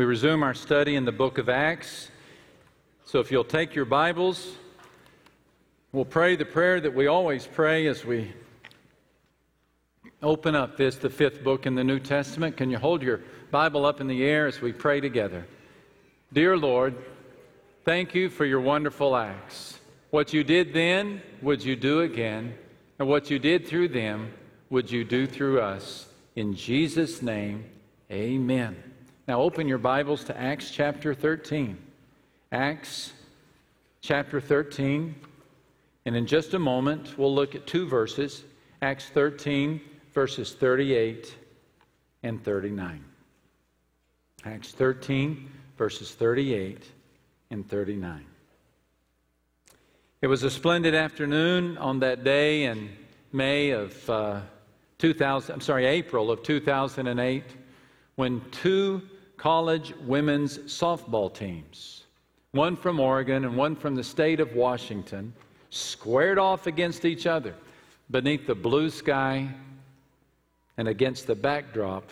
We resume our study in the book of Acts. So if you'll take your Bibles, we'll pray the prayer that we always pray as we open up this, the fifth book in the New Testament. Can you hold your Bible up in the air as we pray together? Dear Lord, thank you for your wonderful acts. What you did then, would you do again? And what you did through them, would you do through us? In Jesus' name, amen. Now open your Bibles to Acts chapter 13. Acts chapter 13. And in just a moment, we'll look at two verses Acts 13, verses 38 and 39. Acts 13, verses 38 and 39. It was a splendid afternoon on that day in May of uh, 2000, I'm sorry, April of 2008, when two college women's softball teams, one from Oregon and one from the state of Washington, squared off against each other beneath the blue sky and against the backdrop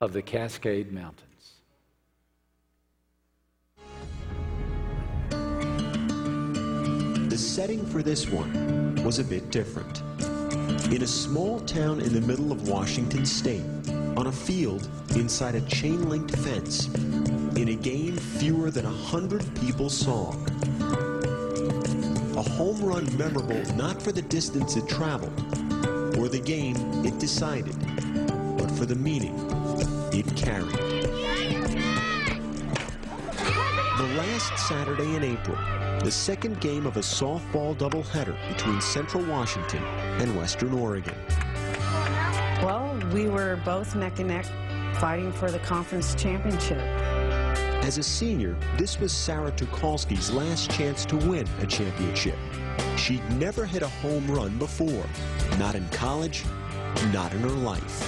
of the Cascade Mountains. The setting for this one was a bit different. In a small town in the middle of Washington state, on a field inside a chain-linked fence, in a game fewer than a hundred people saw. A home run memorable not for the distance it traveled, or the game it decided, but for the meaning it carried. The last Saturday in April, the second game of a softball doubleheader between Central Washington and Western Oregon. Well, we were both neck and neck fighting for the conference championship. As a senior, this was Sarah Tucholsky's last chance to win a championship. She'd never hit a home run before, not in college, not in her life.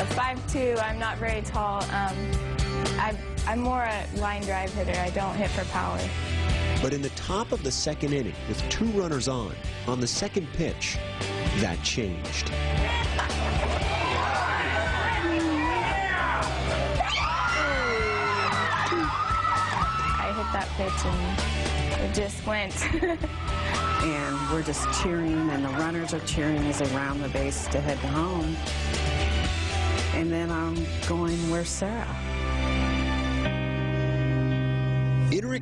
A 5'2", I'm not very tall. Um, I, I'm more a line drive hitter. I don't hit for power. But in the top of the second inning, with two runners on, on the second pitch, that changed. I hit that pitch and it just went. And we're just cheering, and the runners are cheering as they round the base to head home. And then I'm going, where's Sarah?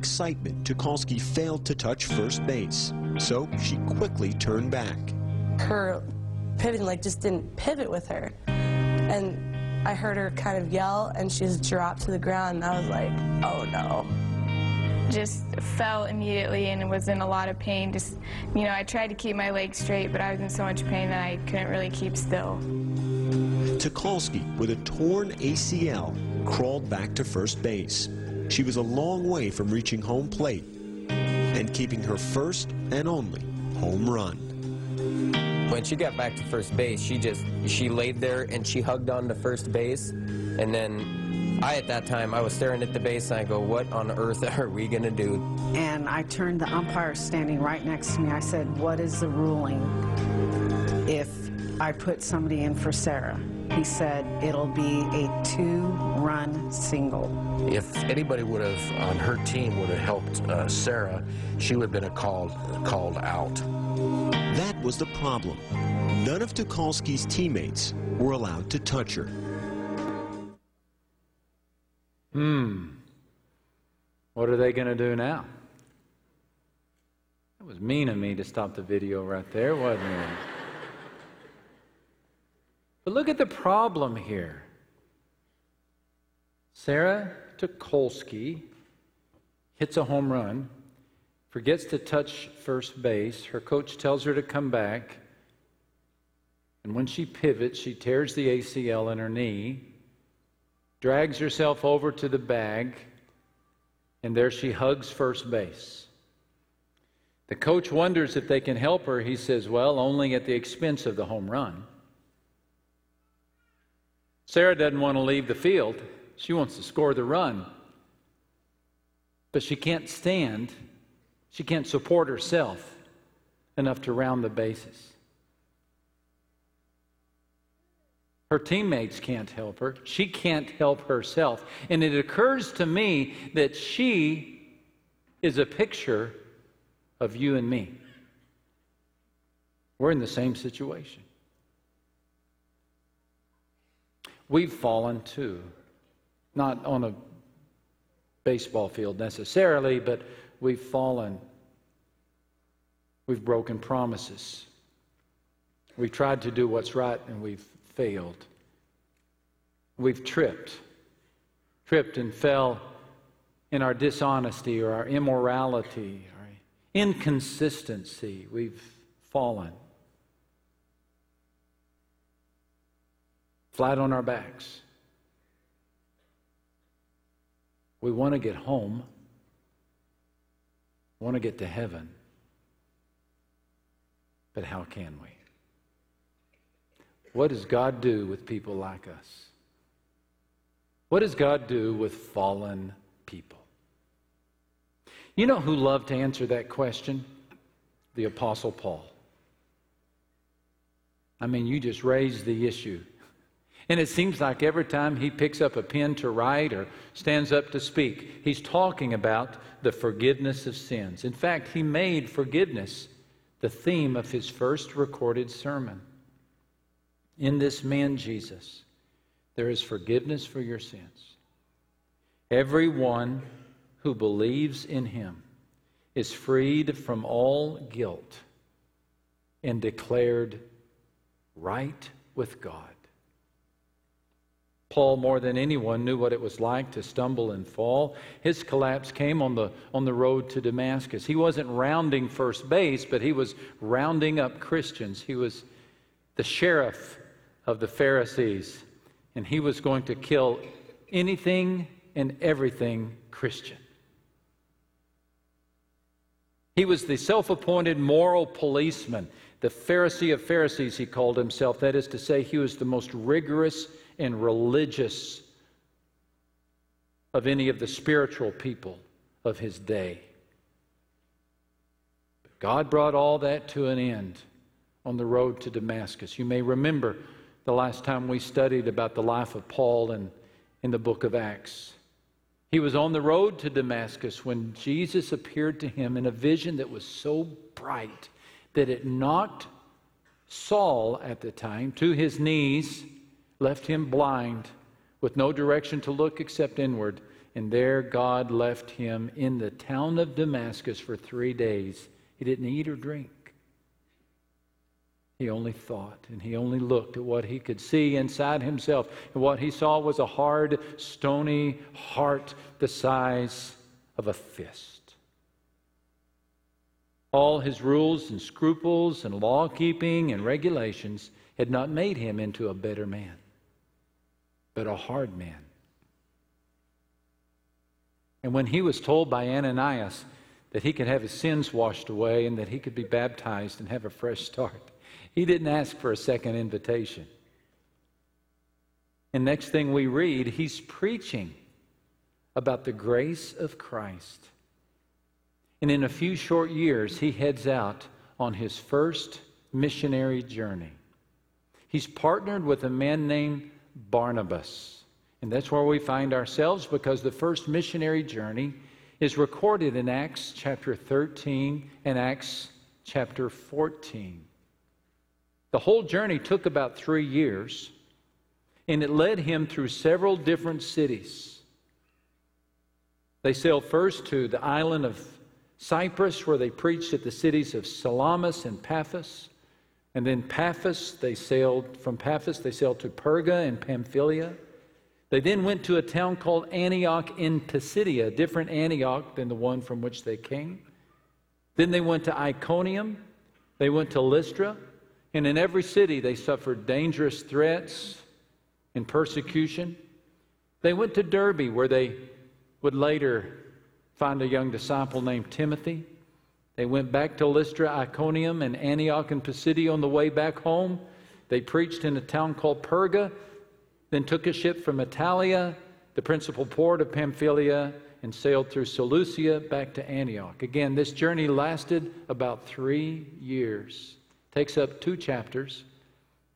Excitement, Tucholsky failed to touch first base, so she quickly turned back. her pivoting leg just didn't pivot with her. And I heard her kind of yell and she just dropped to the ground and I was like, oh no. just fell immediately and was in a lot of pain. Just, you know, I tried to keep my legs straight, but I was in so much pain that I couldn't really keep still. Tucholsky, with a torn ACL, crawled back to first base. She was a long way from reaching home plate and keeping her first and only home run. When she got back to first base, she just she laid there and she hugged on to first base, and then I at that time I was staring at the base and I go, what on earth are we gonna do? And I turned the umpire standing right next to me. I said, what is the ruling if I put somebody in for Sarah? He said, it'll be a two-run single. If anybody would have on her team would have helped uh, Sarah, she would have been a called called out. That was the problem. None of Tucholsky's teammates were allowed to touch her. Hmm. What are they going to do now? That was mean of me to stop the video right there, wasn't it? But look at the problem here. Sarah Tucholsky hits a home run, forgets to touch first base. Her coach tells her to come back. And when she pivots, she tears the ACL in her knee, drags herself over to the bag, and there she hugs first base. The coach wonders if they can help her. He says, Well, only at the expense of the home run. Sarah doesn't want to leave the field. She wants to score the run. But she can't stand, she can't support herself enough to round the bases. Her teammates can't help her. She can't help herself. And it occurs to me that she is a picture of you and me. We're in the same situation. We've fallen too. Not on a baseball field necessarily, but we've fallen. We've broken promises. We've tried to do what's right and we've failed. We've tripped, tripped and fell in our dishonesty or our immorality, our inconsistency. We've fallen. Flat on our backs. We want to get home, want to get to heaven. But how can we? What does God do with people like us? What does God do with fallen people? You know who loved to answer that question? The Apostle Paul. I mean, you just raised the issue. And it seems like every time he picks up a pen to write or stands up to speak, he's talking about the forgiveness of sins. In fact, he made forgiveness the theme of his first recorded sermon. In this man, Jesus, there is forgiveness for your sins. Everyone who believes in him is freed from all guilt and declared right with God. Paul, more than anyone, knew what it was like to stumble and fall. His collapse came on the, on the road to Damascus. He wasn't rounding first base, but he was rounding up Christians. He was the sheriff of the Pharisees, and he was going to kill anything and everything Christian. He was the self appointed moral policeman, the Pharisee of Pharisees, he called himself. That is to say, he was the most rigorous and religious of any of the spiritual people of his day. But God brought all that to an end on the road to Damascus. You may remember the last time we studied about the life of Paul in, in the book of Acts. He was on the road to Damascus when Jesus appeared to him in a vision that was so bright that it knocked Saul at the time to his knees, left him blind, with no direction to look except inward. And there God left him in the town of Damascus for three days. He didn't eat or drink. He only thought and he only looked at what he could see inside himself. And what he saw was a hard, stony heart the size of a fist. All his rules and scruples and law keeping and regulations had not made him into a better man, but a hard man. And when he was told by Ananias that he could have his sins washed away and that he could be baptized and have a fresh start, he didn't ask for a second invitation. And next thing we read, he's preaching about the grace of Christ. And in a few short years, he heads out on his first missionary journey. He's partnered with a man named Barnabas. And that's where we find ourselves because the first missionary journey is recorded in Acts chapter 13 and Acts chapter 14. The whole journey took about three years, and it led him through several different cities. They sailed first to the island of Cyprus, where they preached at the cities of Salamis and Paphos. And then Paphos, they sailed from Paphos, they sailed to Perga and Pamphylia. They then went to a town called Antioch in Pisidia, a different Antioch than the one from which they came. Then they went to Iconium. They went to Lystra. And in every city, they suffered dangerous threats and persecution. They went to Derbe, where they would later find a young disciple named Timothy. They went back to Lystra, Iconium, and Antioch and Pisidia on the way back home. They preached in a town called Perga, then took a ship from Attalia, the principal port of Pamphylia, and sailed through Seleucia back to Antioch. Again, this journey lasted about three years takes up two chapters.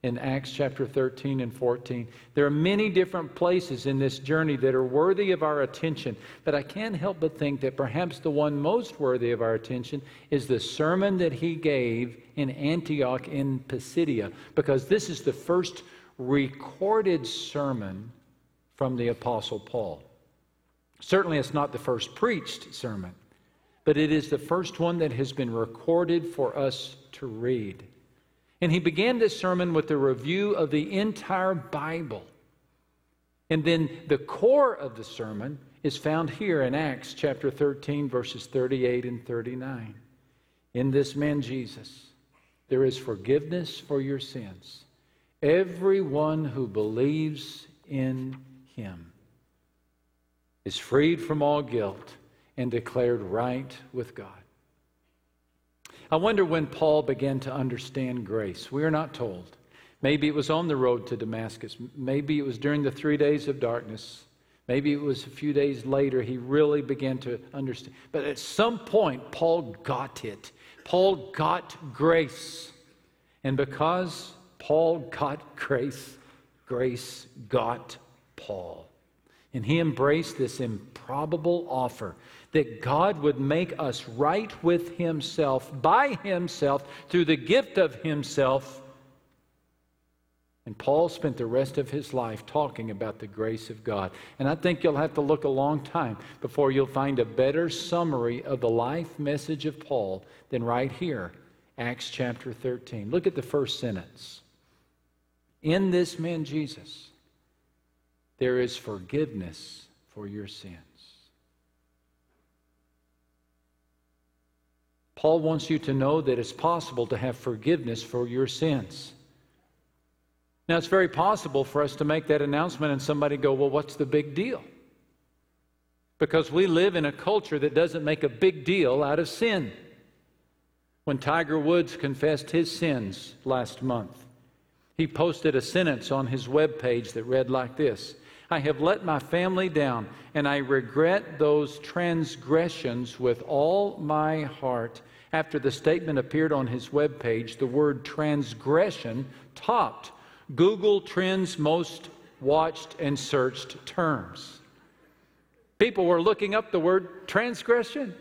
In Acts chapter 13 and 14. There are many different places in this journey that are worthy of our attention, but I can't help but think that perhaps the one most worthy of our attention is the sermon that he gave in Antioch in Pisidia, because this is the first recorded sermon from the Apostle Paul. Certainly, it's not the first preached sermon, but it is the first one that has been recorded for us to read. And he began this sermon with a review of the entire Bible. And then the core of the sermon is found here in Acts chapter 13, verses 38 and 39. In this man Jesus, there is forgiveness for your sins. Everyone who believes in him is freed from all guilt and declared right with God. I wonder when Paul began to understand grace. We are not told. Maybe it was on the road to Damascus. Maybe it was during the three days of darkness. Maybe it was a few days later he really began to understand. But at some point, Paul got it. Paul got grace. And because Paul got grace, grace got Paul. And he embraced this improbable offer that God would make us right with Himself by Himself through the gift of Himself. And Paul spent the rest of his life talking about the grace of God. And I think you'll have to look a long time before you'll find a better summary of the life message of Paul than right here, Acts chapter 13. Look at the first sentence. In this man Jesus, there is forgiveness for your sins. Paul wants you to know that it's possible to have forgiveness for your sins. Now, it's very possible for us to make that announcement and somebody go, Well, what's the big deal? Because we live in a culture that doesn't make a big deal out of sin. When Tiger Woods confessed his sins last month, he posted a sentence on his webpage that read like this I have let my family down, and I regret those transgressions with all my heart. After the statement appeared on his webpage, the word transgression topped Google Trends most watched and searched terms. People were looking up the word transgression.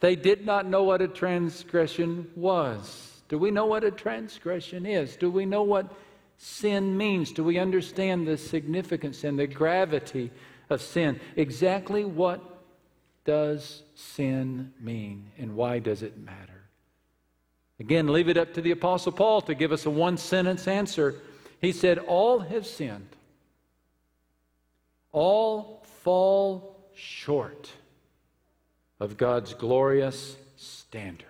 They did not know what a transgression was. Do we know what a transgression is? Do we know what sin means? Do we understand the significance and the gravity of sin? Exactly what does sin mean and why does it matter? Again, leave it up to the Apostle Paul to give us a one sentence answer. He said, All have sinned, all fall short of God's glorious standard.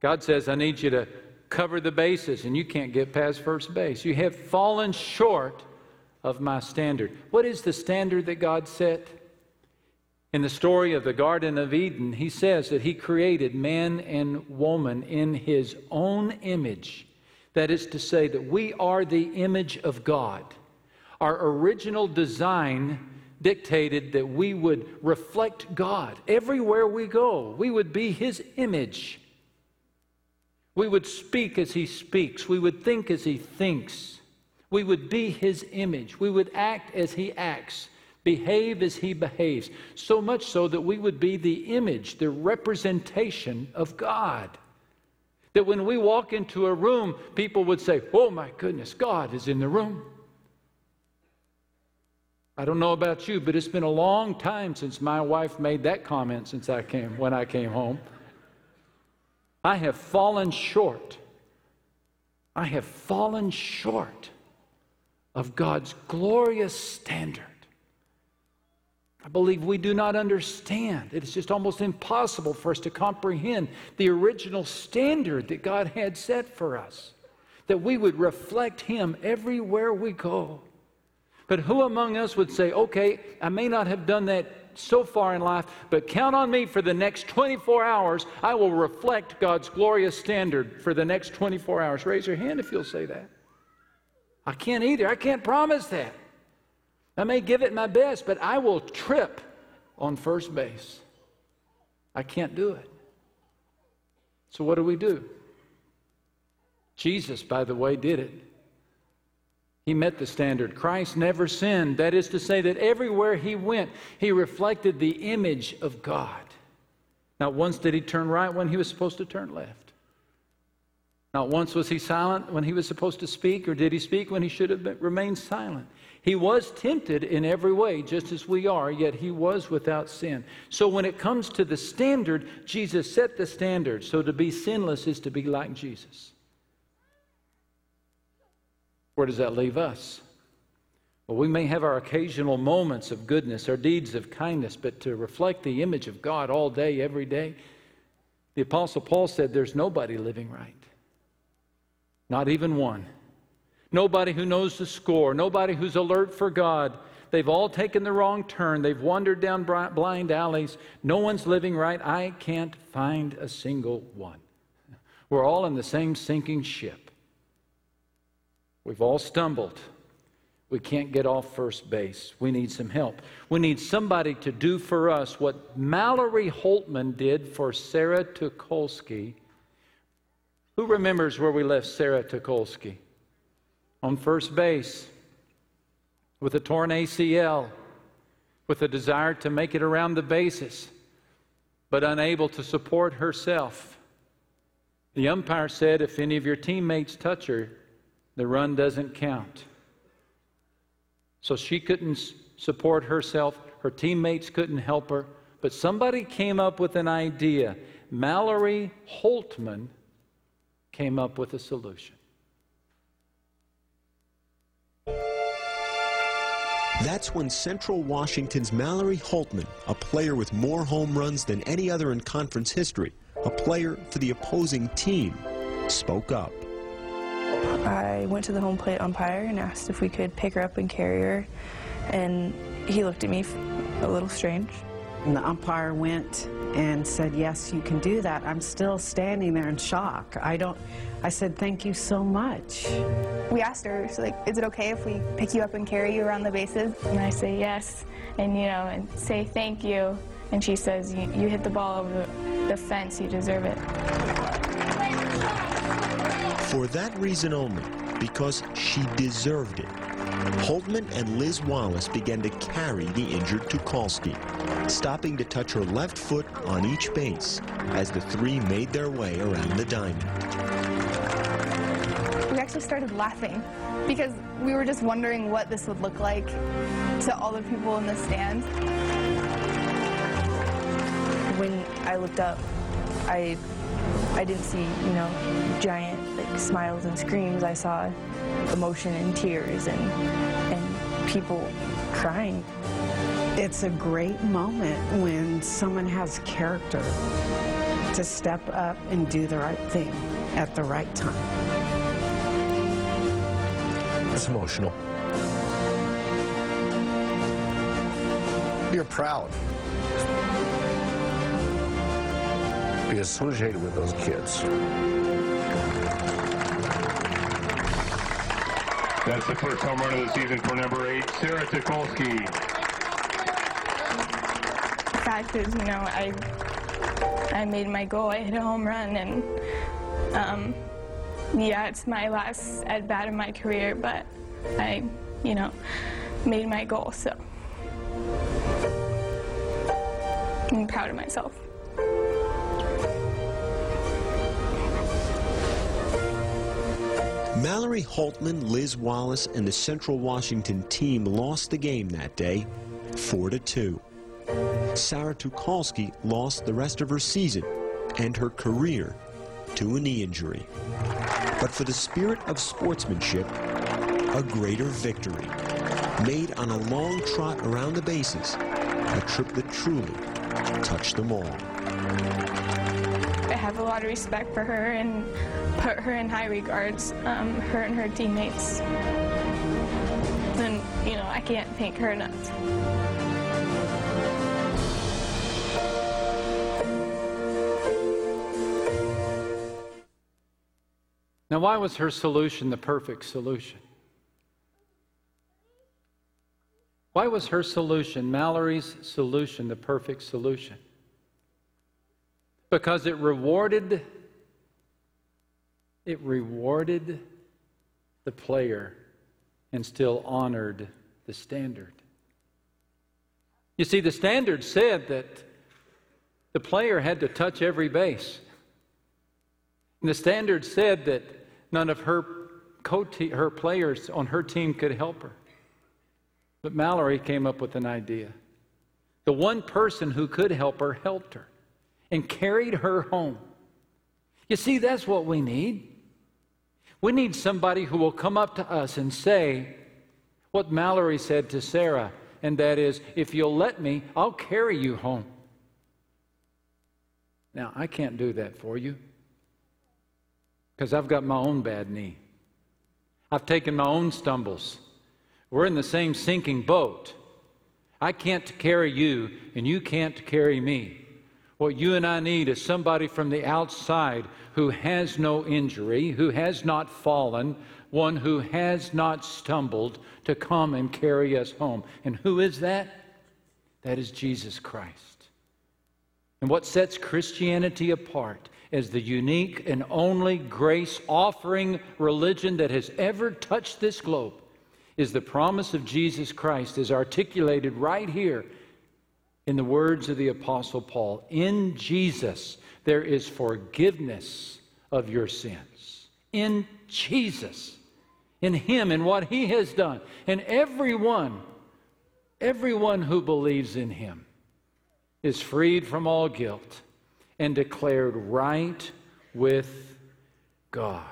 God says, I need you to cover the bases, and you can't get past first base. You have fallen short of my standard. What is the standard that God set? In the story of the Garden of Eden, he says that he created man and woman in his own image. That is to say, that we are the image of God. Our original design dictated that we would reflect God everywhere we go, we would be his image. We would speak as he speaks. We would think as he thinks. We would be his image. We would act as he acts, behave as he behaves. So much so that we would be the image, the representation of God. That when we walk into a room, people would say, Oh my goodness, God is in the room. I don't know about you, but it's been a long time since my wife made that comment since I came when I came home. I have fallen short. I have fallen short of God's glorious standard. I believe we do not understand. It's just almost impossible for us to comprehend the original standard that God had set for us, that we would reflect Him everywhere we go. But who among us would say, okay, I may not have done that so far in life, but count on me for the next 24 hours. I will reflect God's glorious standard for the next 24 hours. Raise your hand if you'll say that. I can't either. I can't promise that. I may give it my best, but I will trip on first base. I can't do it. So, what do we do? Jesus, by the way, did it. He met the standard. Christ never sinned. That is to say, that everywhere he went, he reflected the image of God. Not once did he turn right when he was supposed to turn left. Not once was he silent when he was supposed to speak, or did he speak when he should have been, remained silent. He was tempted in every way, just as we are, yet he was without sin. So when it comes to the standard, Jesus set the standard. So to be sinless is to be like Jesus. Where does that leave us? Well, we may have our occasional moments of goodness, our deeds of kindness, but to reflect the image of God all day, every day, the Apostle Paul said there's nobody living right. Not even one. Nobody who knows the score, nobody who's alert for God. They've all taken the wrong turn. They've wandered down blind alleys. No one's living right. I can't find a single one. We're all in the same sinking ship. We've all stumbled. We can't get off first base. We need some help. We need somebody to do for us what Mallory Holtman did for Sarah Tucholsky. Who remembers where we left Sarah Tucholsky? On first base, with a torn ACL, with a desire to make it around the bases, but unable to support herself. The umpire said, if any of your teammates touch her, the run doesn't count. So she couldn't support herself, her teammates couldn't help her, but somebody came up with an idea. Mallory Holtman came up with a solution. That's when Central Washington's Mallory Holtman, a player with more home runs than any other in conference history, a player for the opposing team, spoke up. I went to the home plate umpire and asked if we could pick her up and carry her, and he looked at me a little strange. And the umpire went and said, yes, you can do that. I'm still standing there in shock. I don't, I said, thank you so much. We asked her, so like, is it okay if we pick you up and carry you around the bases? And I say yes, and you know, and say thank you. And she says, you, you hit the ball over the fence, you deserve it. For that reason only, because she deserved it, Holtman and Liz Wallace began to carry the injured Tucholsky, stopping to touch her left foot on each base as the three made their way around the diamond. We actually started laughing because we were just wondering what this would look like to all the people in the stands. When I looked up, I I didn't see, you know, giant like smiles and screams. I saw emotion and tears and and people crying. It's a great moment when someone has character to step up and do the right thing at the right time. It's emotional. You're proud. Because associated with those kids. That's the first home run of the season for number eight, Sarah Tucholsky. The fact is, you know, I I made my goal. I hit a home run, and um, yeah, it's my last at bat in my career, but I, you know, made my goal. So I'm proud of myself. Mallory Holtman, Liz Wallace, and the Central Washington team lost the game that day, 4 to 2. Sarah Tucholsky lost the rest of her season and her career to a knee injury. But for the spirit of sportsmanship, a greater victory, made on a long trot around the bases, a trip that truly touched them all. Lot of respect for her and put her in high regards, um, her and her teammates. And, you know, I can't thank her enough. Now, why was her solution the perfect solution? Why was her solution, Mallory's solution, the perfect solution? Because it rewarded it rewarded the player and still honored the standard. You see, the standard said that the player had to touch every base. And the standard said that none of her, co her players on her team could help her. But Mallory came up with an idea. The one person who could help her helped her and carried her home. You see, that's what we need. We need somebody who will come up to us and say what Mallory said to Sarah, and that is, if you'll let me, I'll carry you home. Now, I can't do that for you because I've got my own bad knee. I've taken my own stumbles. We're in the same sinking boat. I can't carry you, and you can't carry me. What you and I need is somebody from the outside who has no injury, who has not fallen, one who has not stumbled to come and carry us home. And who is that? That is Jesus Christ. And what sets Christianity apart as the unique and only grace offering religion that has ever touched this globe is the promise of Jesus Christ as articulated right here in the words of the Apostle Paul. In Jesus, there is forgiveness of your sins. In Jesus, in Him and what He has done. And everyone, everyone who believes in Him is freed from all guilt and declared right with God.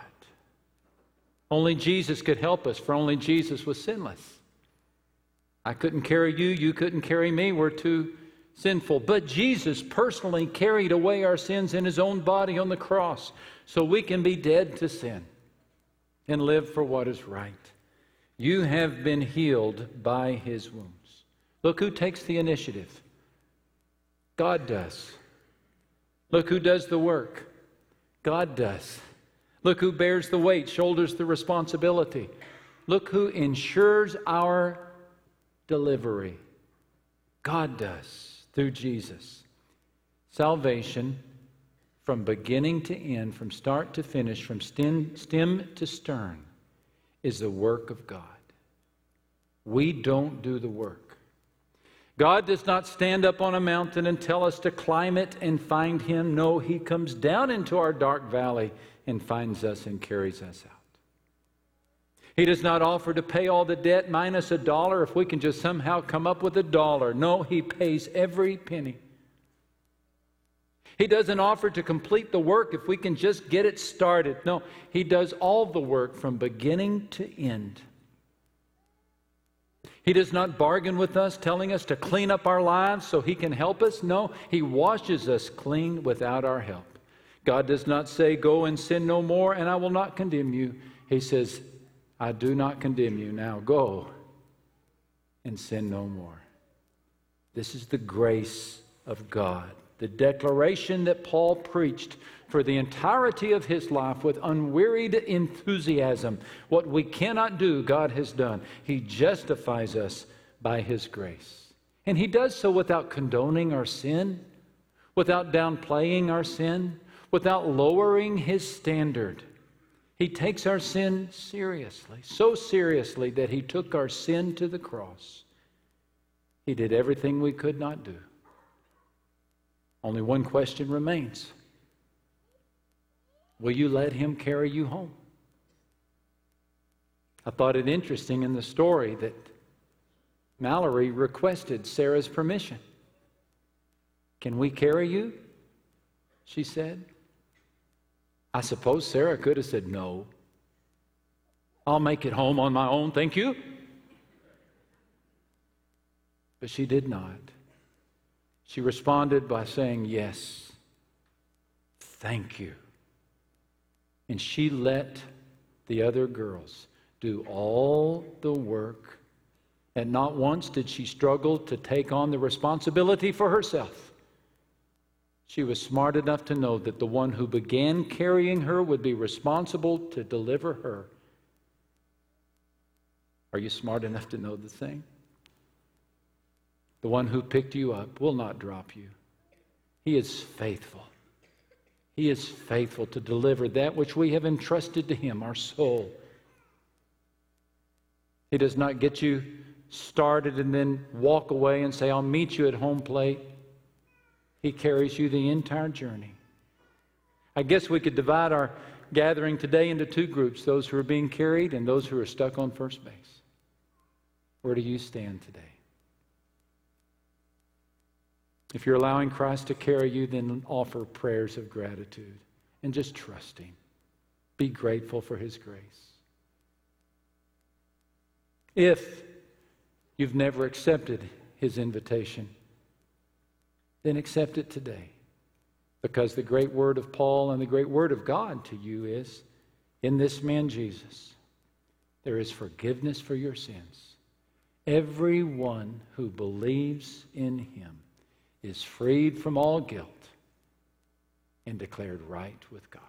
Only Jesus could help us, for only Jesus was sinless. I couldn't carry you, you couldn't carry me, we're too sinful. But Jesus personally carried away our sins in his own body on the cross so we can be dead to sin and live for what is right. You have been healed by his wounds. Look who takes the initiative. God does. Look who does the work. God does. Look who bears the weight, shoulders the responsibility. Look who ensures our delivery. God does through Jesus. Salvation from beginning to end, from start to finish, from stem, stem to stern, is the work of God. We don't do the work. God does not stand up on a mountain and tell us to climb it and find Him. No, He comes down into our dark valley and finds us and carries us out. He does not offer to pay all the debt minus a dollar if we can just somehow come up with a dollar. No, He pays every penny. He doesn't offer to complete the work if we can just get it started. No, He does all the work from beginning to end. He does not bargain with us, telling us to clean up our lives so He can help us. No, He washes us clean without our help. God does not say, Go and sin no more, and I will not condemn you. He says, I do not condemn you. Now go and sin no more. This is the grace of God the declaration that Paul preached for the entirety of his life with unwearied enthusiasm. What we cannot do, God has done. He justifies us by his grace. And he does so without condoning our sin, without downplaying our sin, without lowering his standard. He takes our sin seriously, so seriously that he took our sin to the cross. He did everything we could not do. Only one question remains Will you let him carry you home? I thought it interesting in the story that Mallory requested Sarah's permission. Can we carry you? She said. I suppose Sarah could have said no. I'll make it home on my own, thank you. But she did not. She responded by saying, Yes, thank you. And she let the other girls do all the work. And not once did she struggle to take on the responsibility for herself. She was smart enough to know that the one who began carrying her would be responsible to deliver her. Are you smart enough to know the same? The one who picked you up will not drop you. He is faithful. He is faithful to deliver that which we have entrusted to Him, our soul. He does not get you started and then walk away and say, I'll meet you at home plate. He carries you the entire journey. I guess we could divide our gathering today into two groups those who are being carried and those who are stuck on first base. Where do you stand today? If you're allowing Christ to carry you, then offer prayers of gratitude and just trust Him. Be grateful for His grace. If you've never accepted His invitation, then accept it today. Because the great word of Paul and the great word of God to you is in this man Jesus, there is forgiveness for your sins. Everyone who believes in him is freed from all guilt and declared right with God.